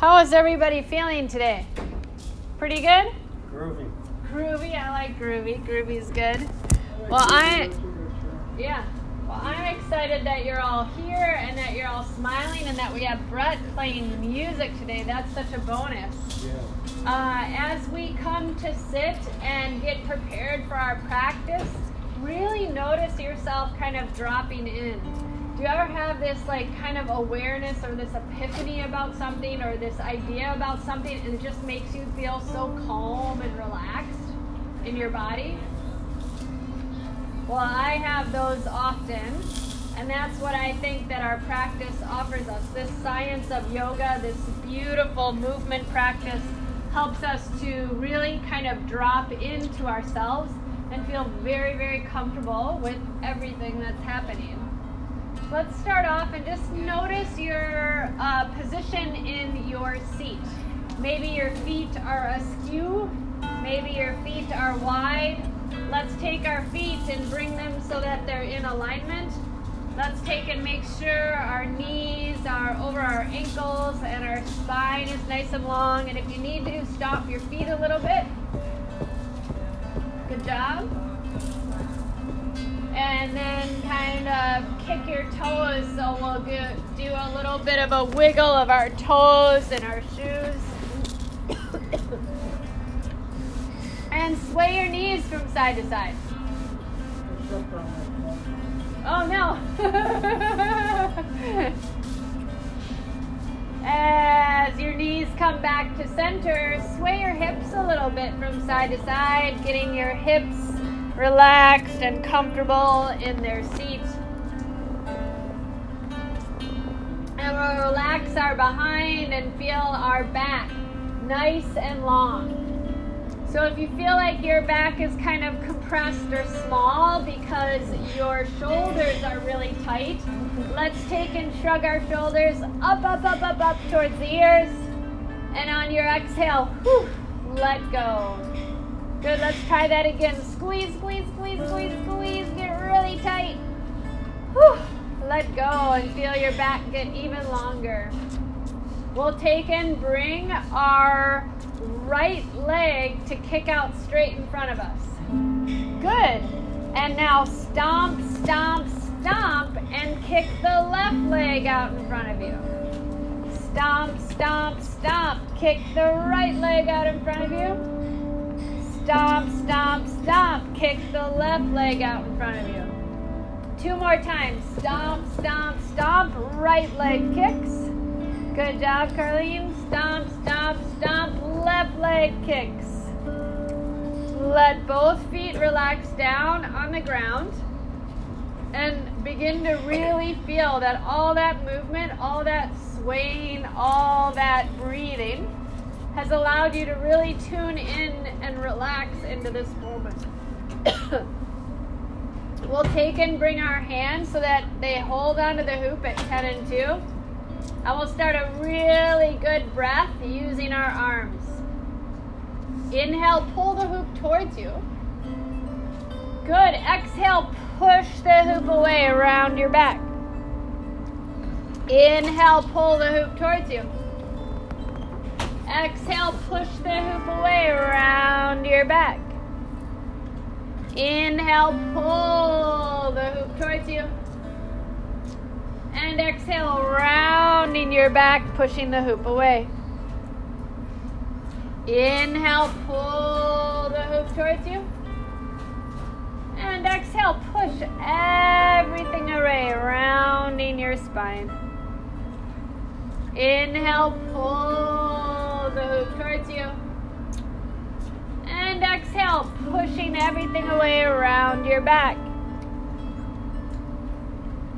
How is everybody feeling today? Pretty good? Groovy. Groovy, I like groovy. Groovy's good. Well, I, yeah. Well, I'm excited that you're all here and that you're all smiling and that we have Brett playing music today. That's such a bonus. Yeah. Uh, as we come to sit and get prepared for our practice, really notice yourself kind of dropping in. Do you ever have this like kind of awareness or this epiphany about something or this idea about something and it just makes you feel so calm and relaxed in your body? Well, I have those often, and that's what I think that our practice offers us. This science of yoga, this beautiful movement practice, helps us to really kind of drop into ourselves and feel very, very comfortable with everything that's happening. Let's start off and just notice your uh, position in your seat. Maybe your feet are askew, maybe your feet are wide. Let's take our feet and bring them so that they're in alignment. Let's take and make sure our knees are over our ankles and our spine is nice and long. And if you need to, stop your feet a little bit. Good job. And then kind of kick your toes. So we'll do a little bit of a wiggle of our toes and our shoes. and sway your knees from side to side. Oh no. As your knees come back to center, sway your hips a little bit from side to side, getting your hips relaxed and comfortable in their seats. And we'll relax our behind and feel our back nice and long. So if you feel like your back is kind of compressed or small because your shoulders are really tight, let's take and shrug our shoulders up, up, up, up, up towards the ears. And on your exhale, whew, let go. Good, let's try that again. Squeeze, squeeze, squeeze, squeeze, squeeze. Get really tight. Whew, let go and feel your back get even longer. We'll take and bring our right leg to kick out straight in front of us. Good. And now stomp, stomp, stomp, and kick the left leg out in front of you. Stomp, stomp, stomp, kick the right leg out in front of you. Stomp, stomp, stomp, kick the left leg out in front of you. Two more times. Stomp, stomp, stomp, right leg kicks. Good job, Carlene. Stomp, stomp, stomp, left leg kicks. Let both feet relax down on the ground and begin to really feel that all that movement, all that swaying, all that breathing has allowed you to really tune in and relax into this moment. we'll take and bring our hands so that they hold onto the hoop at 10 and 2. And we'll start a really good breath using our arms. Inhale, pull the hoop towards you. Good. Exhale, push the hoop away around your back. Inhale, pull the hoop towards you. Exhale, push the hoop away around your back. Inhale, pull the hoop towards you. And exhale, rounding your back, pushing the hoop away. Inhale, pull the hoop towards you. And exhale, push everything away, rounding your spine. Inhale, pull the towards you. And exhale, pushing everything away around your back.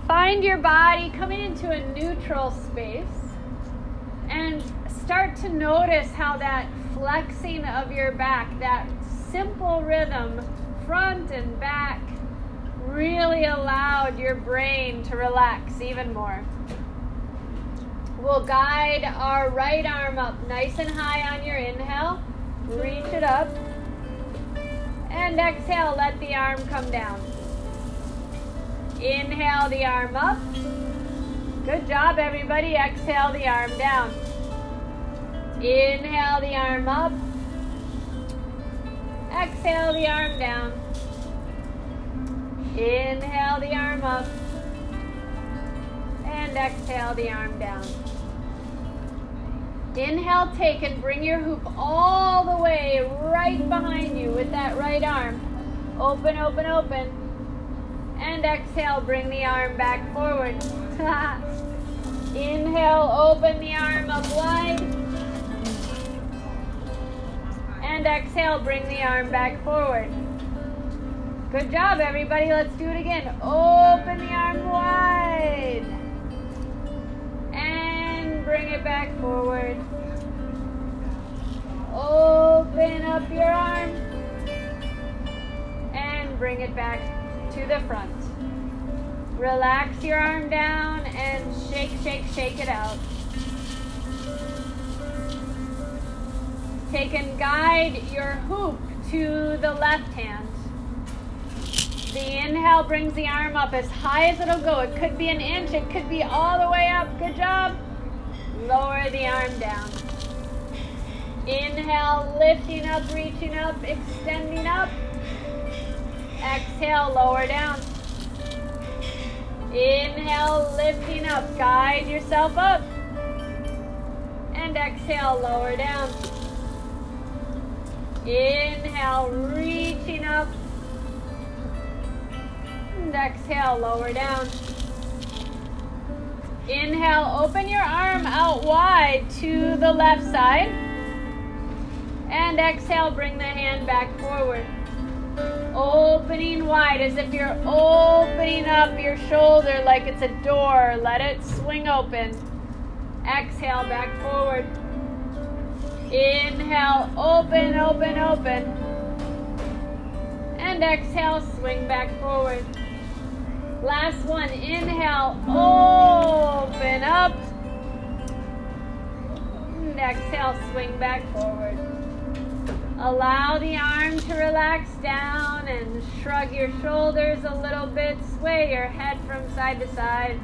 Find your body coming into a neutral space and start to notice how that flexing of your back, that simple rhythm, front and back, really allowed your brain to relax even more. We'll guide our right arm up nice and high on your inhale. Reach it up. And exhale, let the arm come down. Inhale the arm up. Good job, everybody. Exhale the arm down. Inhale the arm up. Exhale the arm down. Inhale the arm up. And exhale the arm down. Inhale, take and bring your hoop all the way right behind you with that right arm. Open, open, open. And exhale, bring the arm back forward. Inhale, open the arm up wide. And exhale, bring the arm back forward. Good job, everybody. Let's do it again. Open the arm wide. Bring it back forward. Open up your arm. And bring it back to the front. Relax your arm down and shake, shake, shake it out. Take and guide your hoop to the left hand. The inhale brings the arm up as high as it'll go. It could be an inch, it could be all the way up. Good job. Lower the arm down. Inhale, lifting up, reaching up, extending up. Exhale, lower down. Inhale, lifting up. Guide yourself up. And exhale, lower down. Inhale, reaching up. And exhale, lower down. Inhale, open your arm out wide to the left side. And exhale, bring the hand back forward. Opening wide as if you're opening up your shoulder like it's a door. Let it swing open. Exhale, back forward. Inhale, open, open, open. And exhale, swing back forward. Last one. Inhale, open up. And exhale, swing back forward. Allow the arm to relax down and shrug your shoulders a little bit. Sway your head from side to side.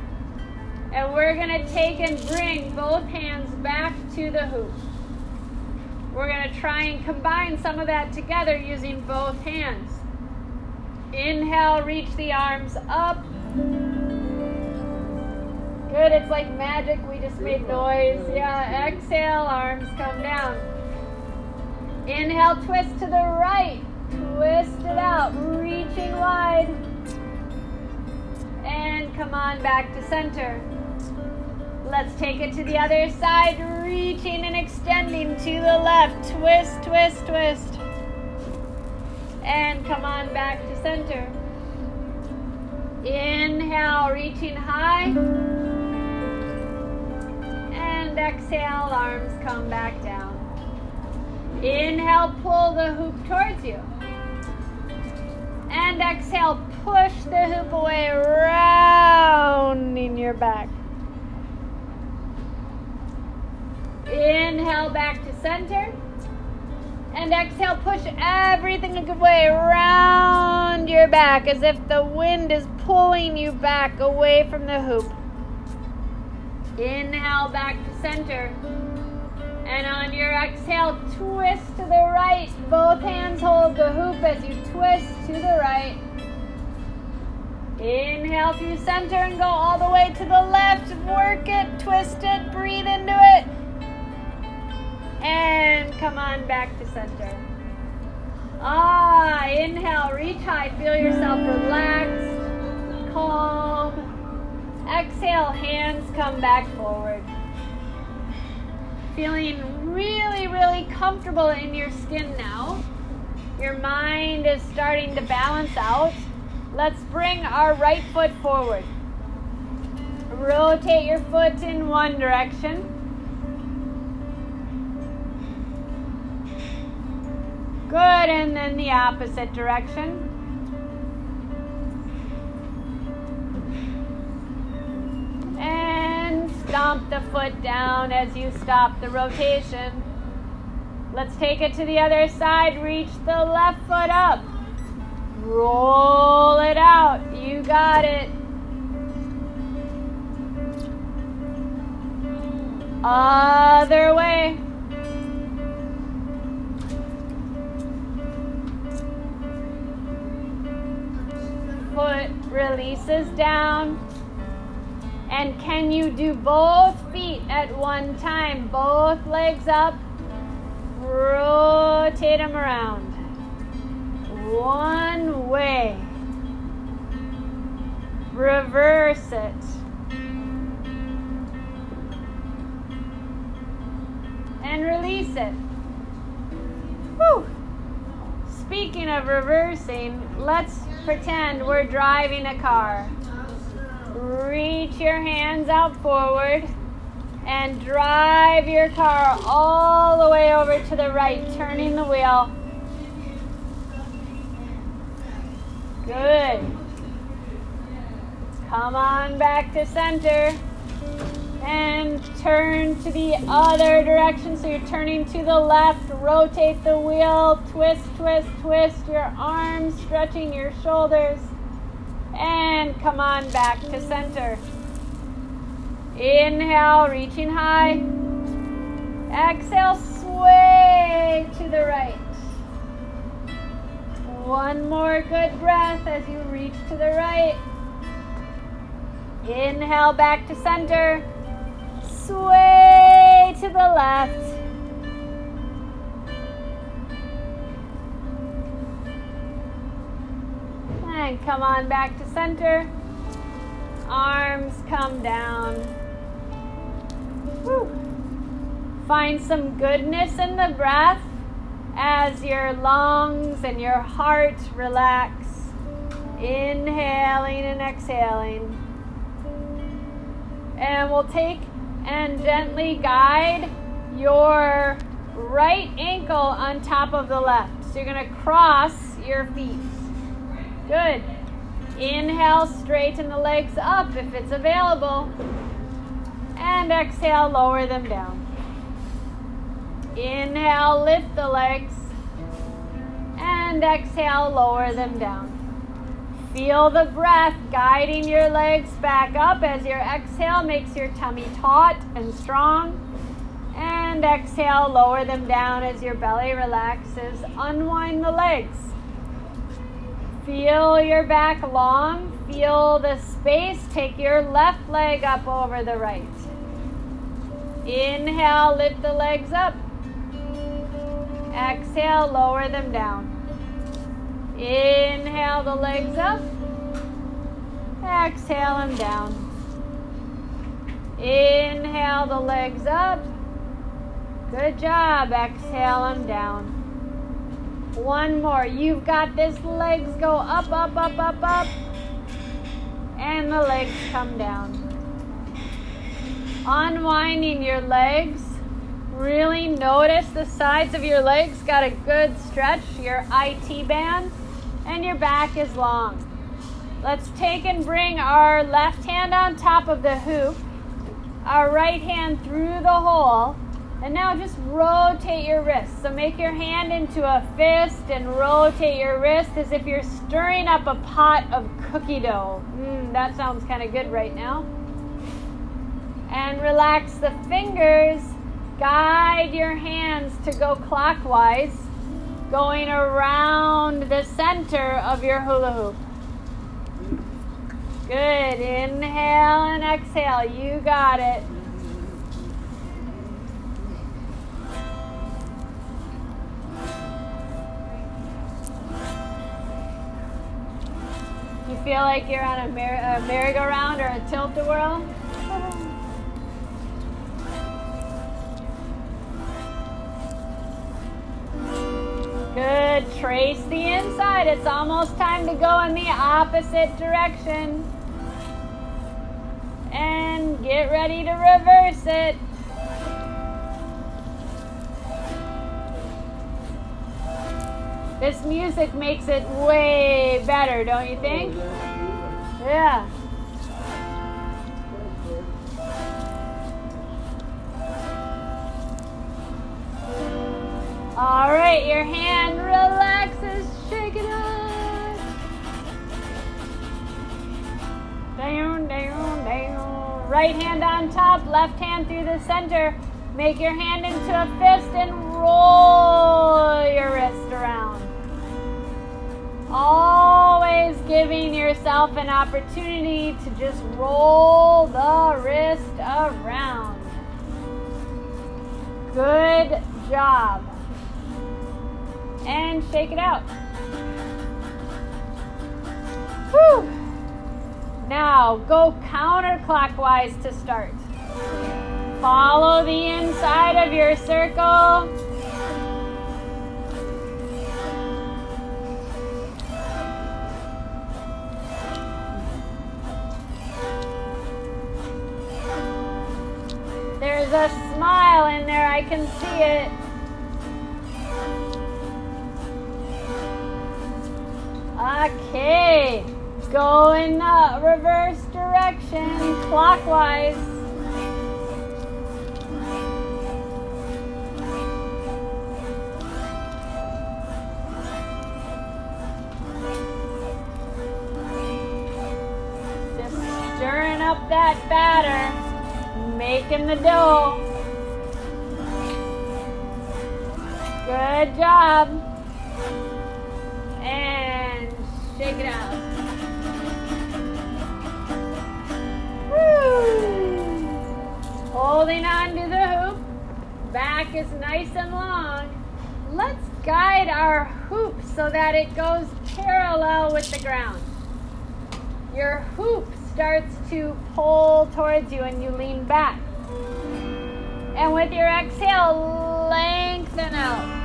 And we're going to take and bring both hands back to the hoop. We're going to try and combine some of that together using both hands. Inhale, reach the arms up. Good, it's like magic. We just made noise. Yeah, exhale, arms come down. Inhale, twist to the right. Twist it out, reaching wide. And come on back to center. Let's take it to the other side, reaching and extending to the left. Twist, twist, twist. And come on back center. Inhale, reaching high. And exhale, arms come back down. Inhale, pull the hoop towards you. And exhale, push the hoop away, rounding your back. Inhale back to center. And exhale, push everything a good way around your back as if the wind is pulling you back away from the hoop. Inhale back to center. And on your exhale, twist to the right. Both hands hold the hoop as you twist to the right. Inhale through center and go all the way to the left. Work it, twist it, breathe into it. And come on back to center. Ah, inhale, reach high, feel yourself relaxed, calm. Exhale, hands come back forward feeling really, really comfortable in your skin now. Your mind is starting to balance out. Let's bring our right foot forward. Rotate your foot in one direction. Good, and then the opposite direction. And stomp the foot down as you stop the rotation. Let's take it to the other side. Reach the left foot up. Roll it out. You got it. Other releases down. And can you do both feet at one time? Both legs up. Rotate them around. One way. Reverse it. And release it. Whew. Speaking of reversing, let's pretend we're driving a car. Reach your hands out forward and drive your car all the way over to the right, turning the wheel. Good. Come on back to center and turn to the other direction. So you're turning to the left, rotate the wheel, twist, twist, twist your arms, stretching your shoulders, and come on back to center. Inhale, reaching high. Exhale, sway to the right. One more good breath as you reach to the right. Inhale back to center sway to the left. And come on back to center. Arms come down. Whew. Find some goodness in the breath as your lungs and your heart relax. Inhaling and exhaling. And we'll take and gently guide your right ankle on top of the left. So you're going to cross your feet. Good. Inhale, straighten the legs up if it's available. And exhale, lower them down. Inhale, lift the legs. And exhale, lower them down. Feel the breath guiding your legs back up as your exhale makes your tummy taut and strong. And exhale, lower them down as your belly relaxes. Unwind the legs. Feel your back long. Feel the space. Take your left leg up over the right. Inhale, lift the legs up. Exhale, lower them down. Inhale the legs up. Exhale them down. Inhale the legs up. Good job. Exhale them down. One more. You've got this. Legs go up, up, up, up, up. And the legs come down. Unwinding your legs really notice the sides of your legs got a good stretch, your IT band and your back is long. Let's take and bring our left hand on top of the hoop, our right hand through the hole, and now just rotate your wrist. So make your hand into a fist and rotate your wrist as if you're stirring up a pot of cookie dough. Mm, that sounds kind of good right now. And relax the fingers. Guide your hands to go clockwise going around the center of your hula hoop. Good. Inhale and exhale. You got it. You feel like you're on a, mer- a merry-go-round or a tilt-a-whirl? Good. Trace the inside. It's almost time to go in the opposite direction. And get ready to reverse it. This music makes it way better, don't you think? Yeah. Right hand on top, left hand through the center. Make your hand into a fist and roll your wrist around. Always giving yourself an opportunity to just roll the wrist around. Good job. And shake it out. Whew. Now go counterclockwise to start. Follow the inside of your circle. There's a smile in there, I can see it. Okay, go in the uh, reverse direction, clockwise. Just stirring up that batter, making the dough. Good job. And shake it out. Holding on to the hoop. Back is nice and long. Let's guide our hoop so that it goes parallel with the ground. Your hoop starts to pull towards you and you lean back. And with your exhale, lengthen out.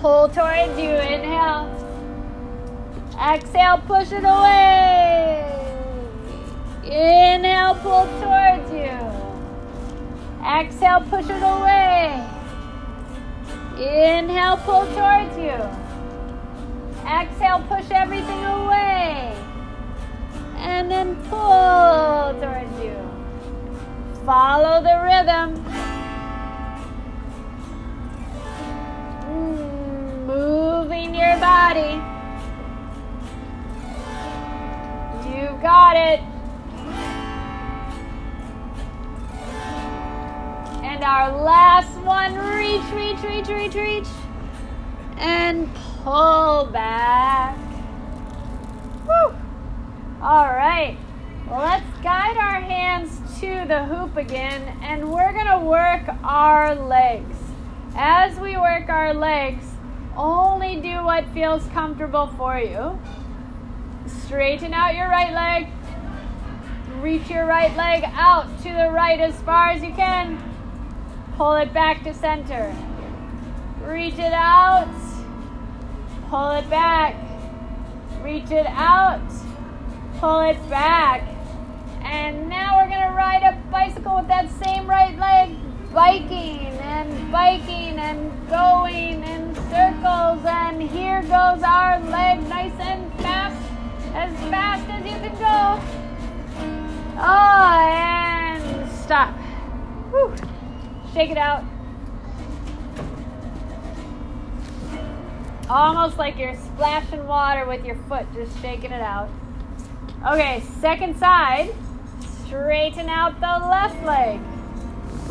Pull towards you. Inhale. Exhale, push it away. Exhale, push it away. Inhale, pull towards you. Exhale, push everything away. And then pull towards you. Follow the rhythm. Moving your body. You've got it. Our last one, reach, reach, reach, reach, reach. And pull back. Woo. All right. Let's guide our hands to the hoop again, and we're going to work our legs. As we work our legs, only do what feels comfortable for you. Straighten out your right leg. Reach your right leg out to the right as far as you can. Pull it back to center. Reach it out. Pull it back. Reach it out. Pull it back. And now we're going to ride a bicycle with that same right leg, biking and biking and going in circles. And here goes our leg nice and fast, as fast as you can go. Oh, and stop. Whew. Shake it out. Almost like you're splashing water with your foot, just shaking it out. Okay, second side. Straighten out the left leg.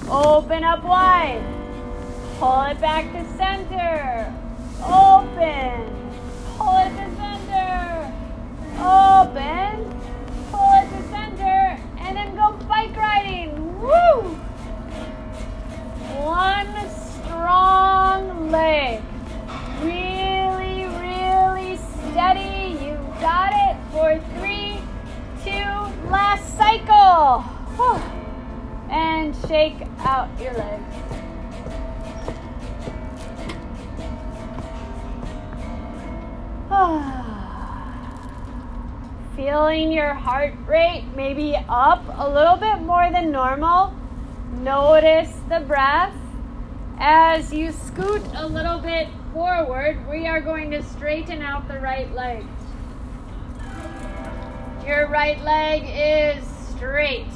Open up wide. Pull it back to center. Open. Pull it to center. Open. We are going to straighten out the right leg. Your right leg is straight.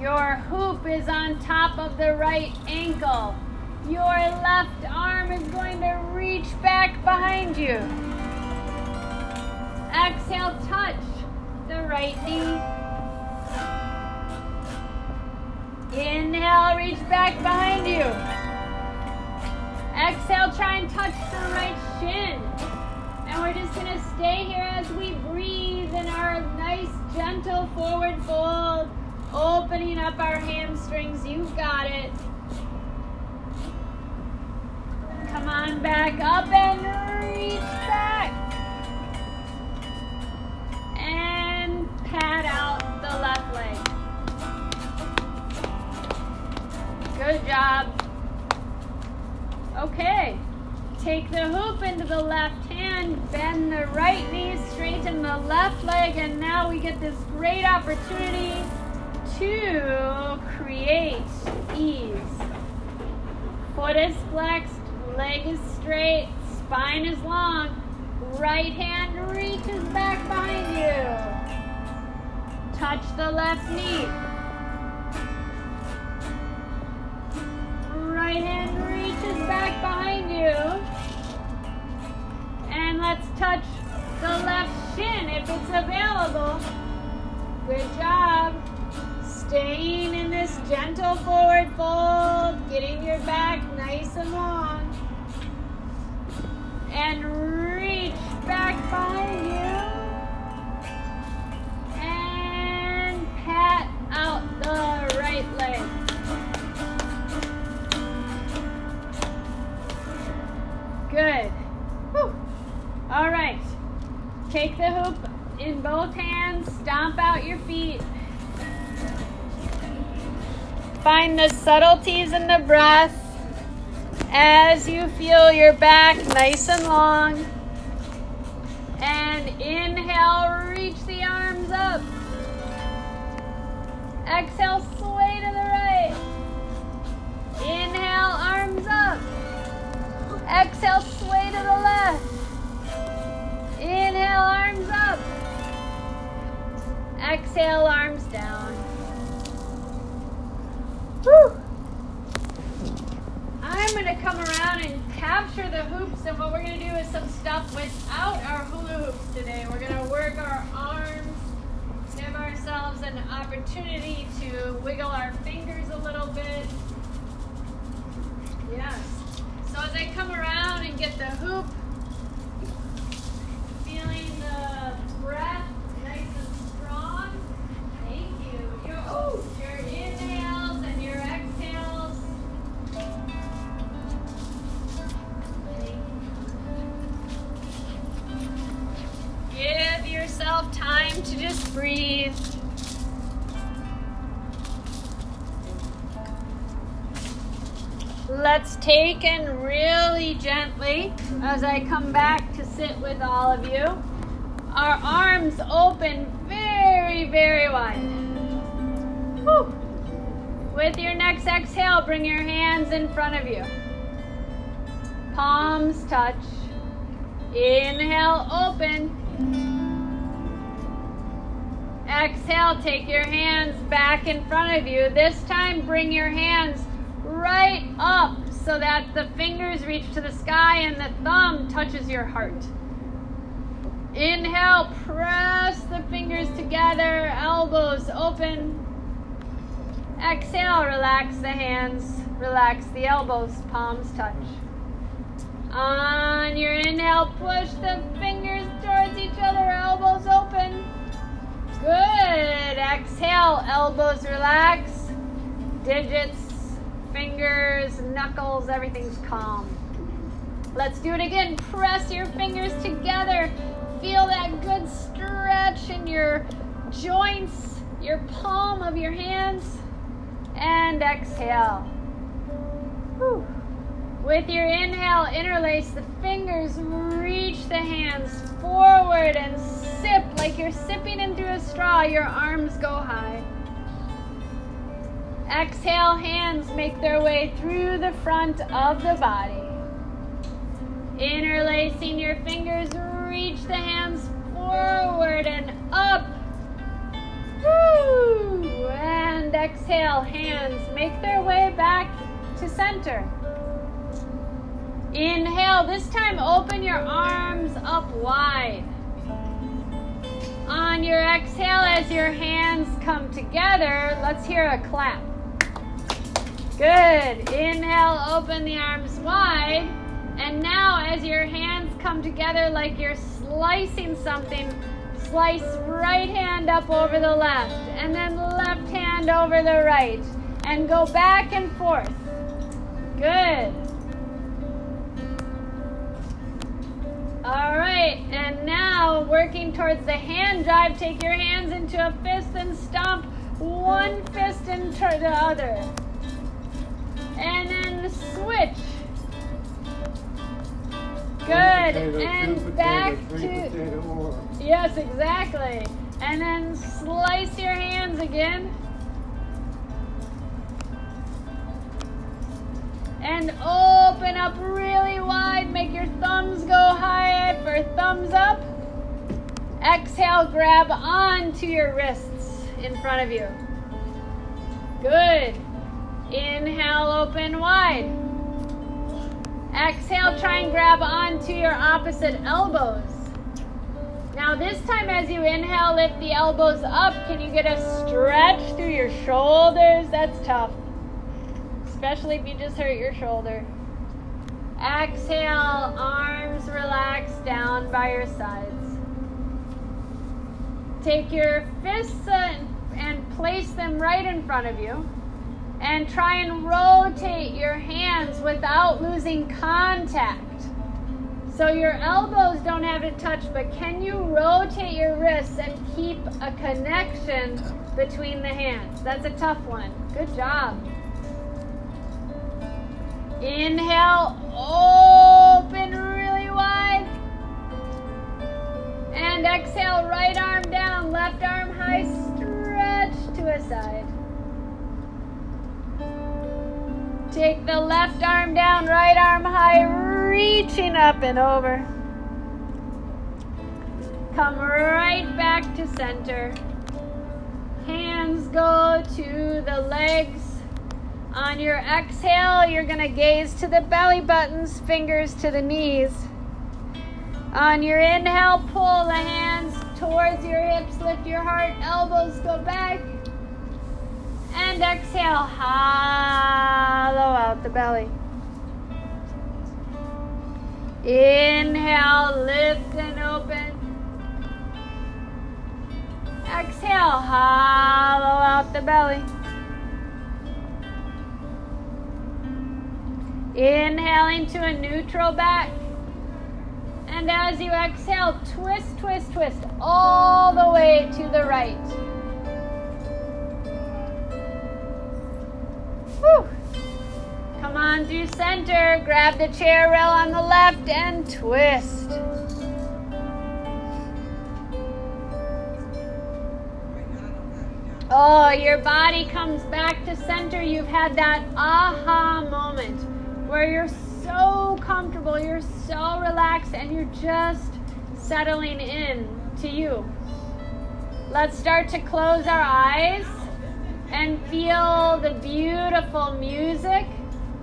Your hoop is on top of the right ankle. Your left arm is going to reach back behind you. Exhale, touch the right knee. Inhale, reach back behind you. Exhale, try and touch the right shin. And we're just to stay here as we breathe in our nice, gentle forward fold, opening up our hamstrings. You've got it. Come on back up and reach back. And pat out the left leg. Good job. Okay. Take the hoop into the left hand, bend the right knee, straighten the left leg, and now we get this great opportunity to create ease. Foot is flexed, leg is straight, spine is long. Right hand reaches back behind you. Touch the left knee. Behind you. And let's touch the left shin if it's available. Good job. Staying in this gentle forward fold, getting your back nice and long and reach back behind you. Take the hoop in both hands, stomp out your feet. Find the subtleties in the breath as you feel your back nice and long. And inhale, reach the arms up. Exhale, breathe. Let's take and really gently, as I come back to sit with all of you, our arms open very, very wide. Whew. With your next exhale, bring your hands in front of you. Palms touch. Inhale, open. Exhale, take your hands back in front of you. This time, bring your hands right up so that the fingers reach to the sky and the thumb touches your heart. Inhale, press the fingers together, elbows open. Exhale, relax the hands, relax the elbows, palms touch. On your inhale, push the fingers towards each other, elbows open. Exhale, elbows relax, digits fingers, knuckles, everything's calm. Let's do it again. Press your fingers together. Feel that good stretch in your joints, your palm of your hands. And exhale. Whew. With your inhale, interlace the fingers, reach the hands forward and sip like you're sipping in through a straw. Your arms go high. Exhale, hands make their way through the front of the body. Interlacing your fingers, reach the hands forward and up. Woo! And exhale, hands make their way back to center. Inhale, this time open your arms up wide. On your exhale, as your hands come together, let's hear a clap. Good. Inhale, open the arms wide. And now, as your hands come together like you're slicing something. Slice right hand up over the left, and then left hand over the right, and go back and forth. Good. All right, and now working towards the hand drive, take your hands into a fist and stomp one fist into the other. And then switch. Good. Potato, and potato, back to. Yes, exactly. And then slice your hands again. And open up really wide. Make your thumbs go high for thumbs up. Exhale, grab onto your wrists in front of you. Good. Inhale, open wide. Exhale, try and grab onto your opposite elbows. Now, this time as you inhale, lift the elbows up. Can you get a stretch through your shoulders? That's tough, especially if you just hurt your shoulder. Exhale, arms relax down by your sides. Take your fists and, and place them right in front of you. And try and rotate your hands without losing contact. So your elbows don't have to touch, but can you rotate your wrists and keep a connection between the hands? That's a tough one. Good job. Inhale, open really wide. And exhale, right arm down, left arm high, stretch to a side. Take the left arm down, right arm high, reaching up and over. Come right back to center. Hands go to the legs. On your exhale, you're going to gaze to the belly buttons, fingers to the knees. On your inhale, pull the hands towards your hips, lift your heart, elbows go back. And exhale, hollow out the belly. Inhale, lift and open. Exhale, hollow out the belly. Inhaling to a neutral back. And as you exhale, twist, twist, twist all the way to the right. Whew. Come on through center. Grab the chair rail on the left and twist. Oh, your body comes back to center. You've had that aha moment where you're so comfortable, you're so relaxed, and you're just settling in to you. Let's start to close our eyes and feel the beautiful music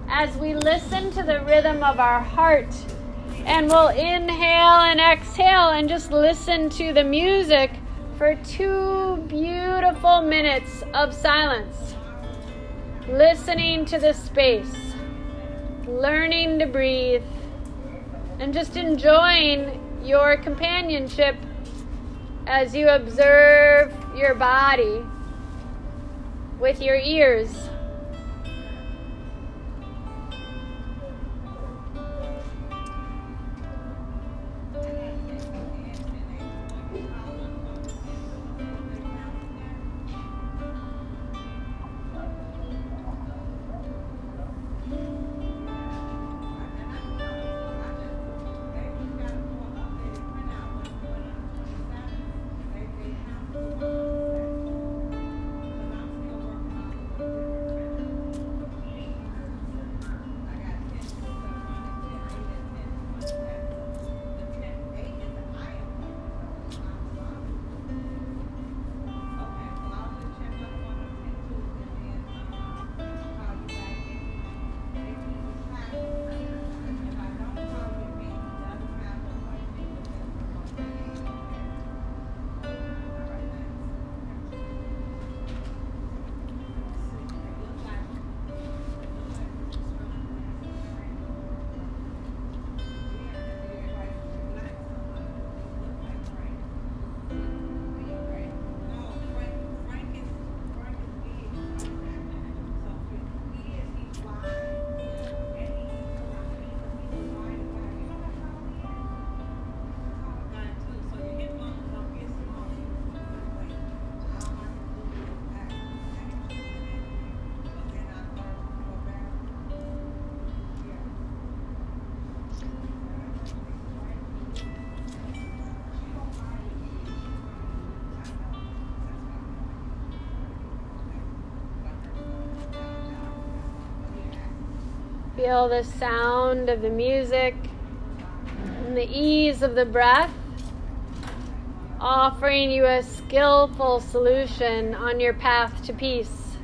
as we listen to the rhythm of our heart. And we'll inhale and exhale and just listen to the music for two beautiful minutes of silence. Listening to the space, learning to breathe, and just enjoying your companionship as you observe your body with your ears. Feel the sound of the music and the ease of the breath, offering you a skillful solution on your path to peace.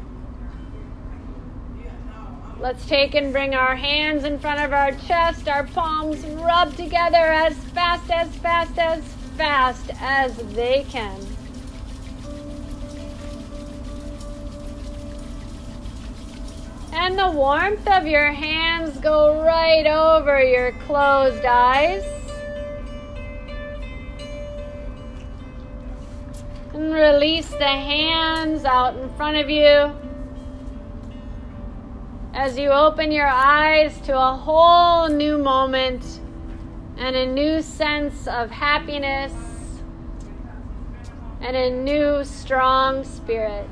Let's take and bring our hands in front of our chest, our palms rub together as fast, as fast, as fast as they can. And the warmth of your hands go right over your closed eyes. And release the hands out in front of you as you open your eyes to a whole new moment and a new sense of happiness and a new strong spirit.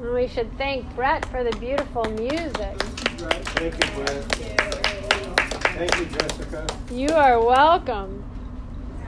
And we should thank Brett for the beautiful music. Thank you, Brett. Thank you, Jessica. You are welcome.